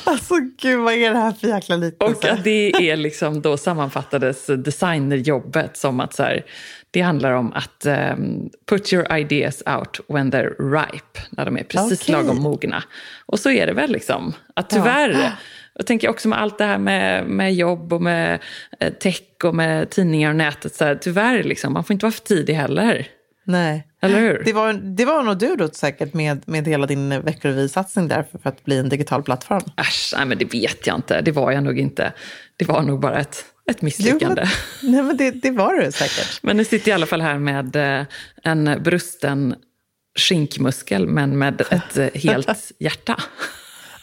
Alltså gud, vad är det här för jäkla liknelse? Och det är liksom då sammanfattades designerjobbet som att så här, det handlar om att um, put your ideas out when they're ripe, när de är precis Okej. lagom mogna. Och så är det väl liksom, att tyvärr, jag tänker också med allt det här med, med jobb och med eh, tech och med tidningar och nätet, så här, tyvärr liksom, man får inte vara för tidig heller. Nej. Eller hur? Det var, det var nog du då säkert med, med hela din veckorevysatsning där för, för att bli en digital plattform. Äsch, nej men det vet jag inte, det var jag nog inte. Det var nog bara ett, ett misslyckande. Jo, men, nej, men det, det var det säkert. <laughs> Men nu sitter jag i alla fall här med eh, en brusten skinkmuskel, men med ett eh, helt <laughs> hjärta.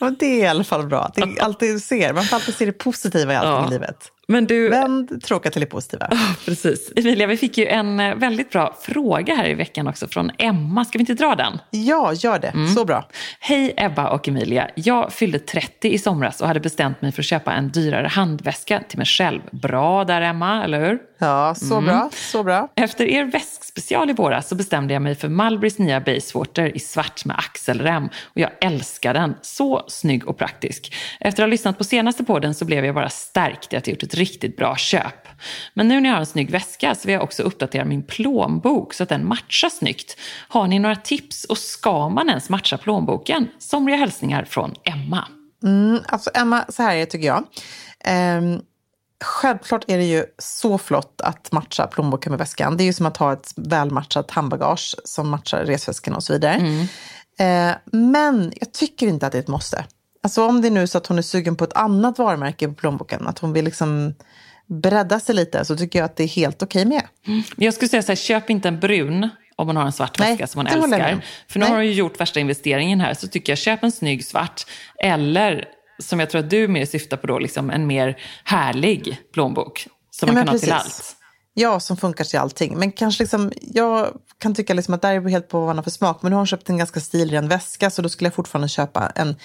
Men det är i alla fall bra. Det alltid ser. Man får alltid se det positiva i allting Ja. i livet. Men du, Vänd tråkiga till det positiva. precis. Emilia, vi fick ju en eh, väldigt bra fråga här i veckan också från Emma. Ska vi inte dra den? Ja, gör det. Mm. Så bra. Hej Ebba och Emilia. Jag fyllde 30 i somras och hade bestämt mig för att köpa en dyrare handväska till mig själv. Bra där Emma, eller hur? Ja, så Mm. bra. Så bra. Efter er väskspecial i våras så bestämde jag mig för Mulberrys nya Basewater i svart med axelrem. Och jag älskar den. Så snygg och praktisk. Efter att ha lyssnat på senaste podden så blev jag bara stärkt i att jag gjort ett riktigt bra köp. Men nu när jag har en snygg väska så vill jag också uppdatera min plånbok så att den matchar snyggt. Har ni några tips och ska man ens matcha plånboken? Somriga hälsningar från Emma. Alltså Emma, så här är det tycker jag. Ehm, självklart är det ju så flott att matcha plånboken med väskan. Det är ju som att ha ett välmatchat handbagage som matchar resväskan och så vidare. Eh, men jag tycker inte att det är ett måste. Alltså om det är nu så att hon är sugen på ett annat varumärke på plånboken, att hon vill liksom bredda sig lite, så tycker jag att det är helt okej med. Men Jag skulle säga så här, köp inte en brun om man har en svart Nej, väska som man jag älskar. För nu Nej. har du ju gjort värsta investeringen här, så tycker jag köp en snygg svart. Eller, som jag tror att du mer syftar på då, liksom en mer härlig plånbok. Som Ja, man kan ha till precis. allt. Ja, som funkar till allting. Men kanske liksom, jag kan tycka liksom att det här är helt på vad man har för smak. Men nu har hon köpt en ganska stilren väska så då skulle jag fortfarande köpa en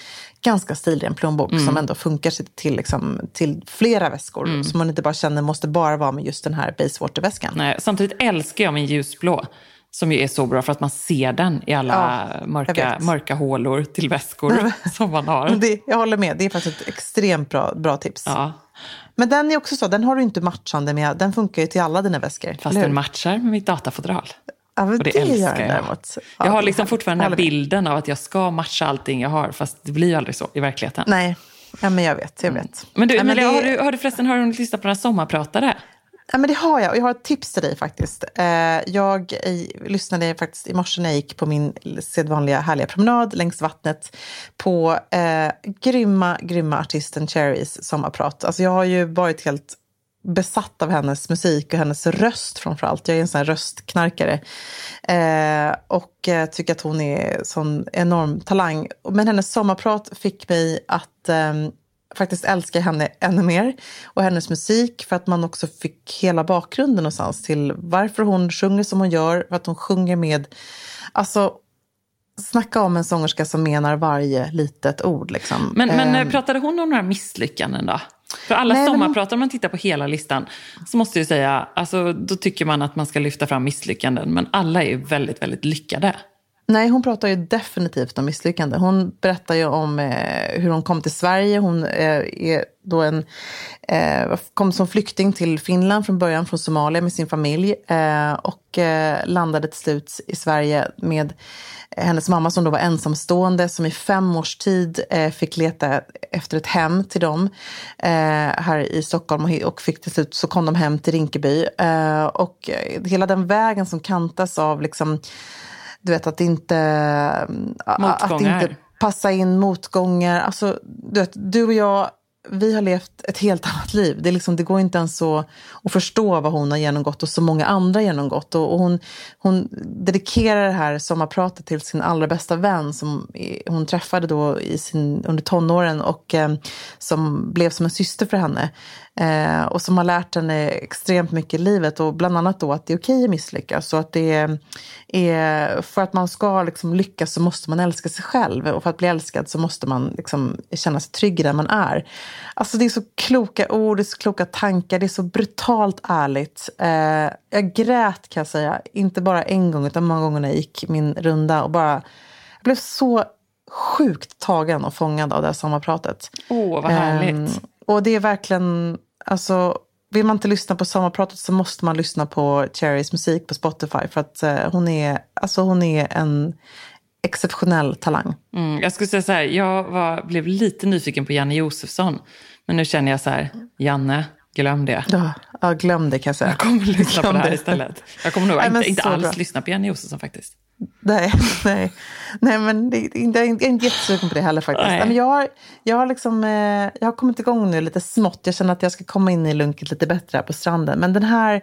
ganska stilren plånbok Mm. som ändå funkar till, liksom, till flera väskor. Mm. Så man inte bara känner måste bara vara med just den här Basewater-väskan. Samtidigt älskar jag min ljusblå. Som ju är så bra för att man ser den i alla Ja, jag mörka, vet. mörka hålor till väskor <laughs> som man har. Det, jag håller med, det är faktiskt ett extremt bra, bra tips. Ja, Men den är också så, den har du inte matchande med, den funkar ju till alla dina väskor. fast den matchar med mitt datafodral. ja, Och det, det, älskar jag. däremot. Ja, jag har liksom fortfarande den här Jag bilden av att jag ska matcha allting jag har, fast det blir ju aldrig så i verkligheten. Nej, ja, men jag vet, jag vet. Mm. Men du, Emilia, det- har, du, har du förresten har du hunnit lyssna på några sommarpratare? Ja, men det har jag. Och jag har ett tips till dig faktiskt. Eh, jag lyssnade faktiskt i morse när jag gick på min sedvanliga härliga promenad längs vattnet på eh, grymma, grymma artisten Cherries sommarprat. Alltså jag har ju varit helt besatt av hennes musik och hennes röst framförallt. Jag är en sån här röstknarkare. Eh, och eh, tycker att hon är sån enorm talang. Men hennes sommarprat fick mig att eh, faktiskt älska henne ännu mer. Och hennes musik för att man också fick hela bakgrunden någonstans till varför hon sjunger som hon gör. För att hon sjunger med, alltså snacka om en sångerska som menar varje litet ord liksom. Men, men Ehm, eh, pratade hon om några misslyckanden då? För alla Nej, sommarpratare, om man tittar på hela listan, så måste jag säga, alltså, då tycker man att man ska lyfta fram misslyckanden. Men alla är ju väldigt, väldigt lyckade. Nej, hon pratar ju definitivt om misslyckande. Hon berättar ju om eh, hur hon kom till Sverige. Hon eh, är då en, eh, kom som flykting till Finland från början, från Somalia med sin familj. Eh, och eh, landade till slut i Sverige med hennes mamma som då var ensamstående som i fem års tid eh, fick leta efter ett hem till dem eh, här i Stockholm och, och fick till slut så kom de hem till Rinkeby. Eh, och hela den vägen som kantas av liksom du vet att inte, att Motgångar. inte passa in motgångar. Alltså, du, vet, du och jag vi har levt ett helt annat liv. Det, är liksom, det går inte ens så att förstå vad hon har genomgått och så många andra genomgått. Och, och hon, hon dedikerar det här sommarpratet till sin allra bästa vän som hon träffade då i sin, under tonåren och eh, som blev som en syster för henne. Eh, och som har lärt henne extremt mycket i livet och bland annat då att det är okej att misslyckas. Och att det är, för att man ska liksom lyckas så måste man älska sig själv och för att bli älskad så måste man liksom känna sig trygg där man är. Alltså det är så kloka ord, det är så kloka tankar, det är så brutalt ärligt. Eh, jag grät kan jag säga, inte bara en gång utan många gånger när jag gick min runda och bara jag blev så sjukt tagen och fångad av det här sommarpratet. Åh, vad härligt. Eh, och det är verkligen Alltså, vill man inte lyssna på sommarpratet så måste man lyssna på Cherries musik på Spotify. För att eh, hon, är, alltså, hon är en exceptionell talang. Mm, jag skulle säga så här, jag var, blev lite nyfiken på Janne Josefsson. Men nu känner jag så här, Janne, glöm det. Ja, ja glöm det kan jag säga. Jag kommer lyssna glöm på det här det. istället. Jag kommer nog Nej, inte, inte alls bra. lyssna på Janne Josefsson faktiskt. Nej, <laughs> nej. nej men det, det, jag är inte jättesugen på det heller faktiskt. Nej. Men jag, har, jag, har liksom, eh, jag har kommit igång nu lite smått. Jag känner att jag ska komma in i lunket lite bättre här på stranden. Men den här,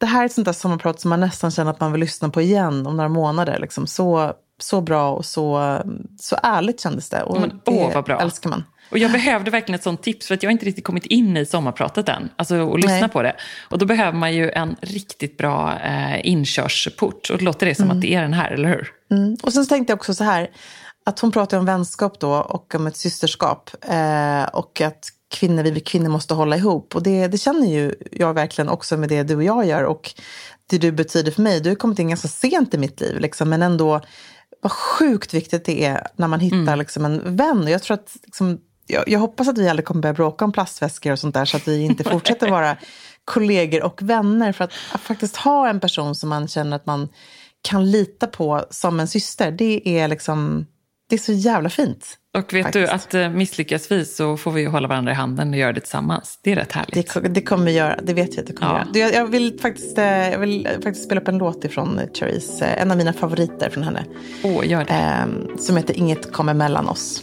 det här är ett sånt där sommarprat som man nästan känner att man vill lyssna på igen om några månader. Liksom. Så, så bra och så, så ärligt kändes det. Och Men, det åh, vad bra. älskar man. Och jag behövde verkligen ett sånt tips för att jag har inte riktigt kommit in i sommarpratet än. Alltså och lyssna Nej. på det. Och då behöver man ju en riktigt bra eh, inkörsport. Och då låter det som att det är den här, eller hur? Mm. Och sen tänkte jag också så här, att hon pratar om vänskap då och om ett systerskap. Eh, och att kvinnor, vi kvinnor måste hålla ihop. Och det, det känner ju jag verkligen också med det du och jag gör. Och det du betyder för mig. Du har kommit in ganska sent i mitt liv, liksom, men ändå vad sjukt viktigt det är när man hittar liksom, en vän. Och jag tror att liksom, jag, jag hoppas att vi aldrig kommer börja bråka om plastväskor och sånt där så att vi inte <laughs> fortsätter vara kollegor och vänner. För att, att faktiskt ha en person som man känner att man kan lita på som en syster, det är liksom, det är så jävla fint. Och vet Faktiskt. du att eh, misslyckas vi så får vi ju hålla varandra i handen och göra det tillsammans. Det är rätt härligt. Det, det kommer vi göra, det vet vi att det kommer Ja. göra. Du, Jag, jag, vill faktiskt, eh, jag vill faktiskt spela upp en låt ifrån Cherise, eh, en av mina favoriter från henne, Åh, gör det. eh, som heter Inget kommer mellan oss.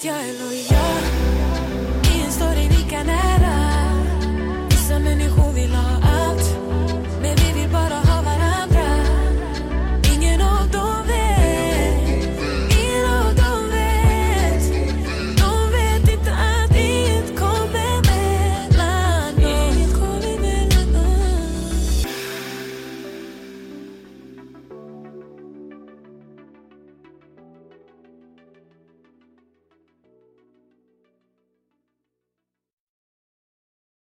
Din baby. Så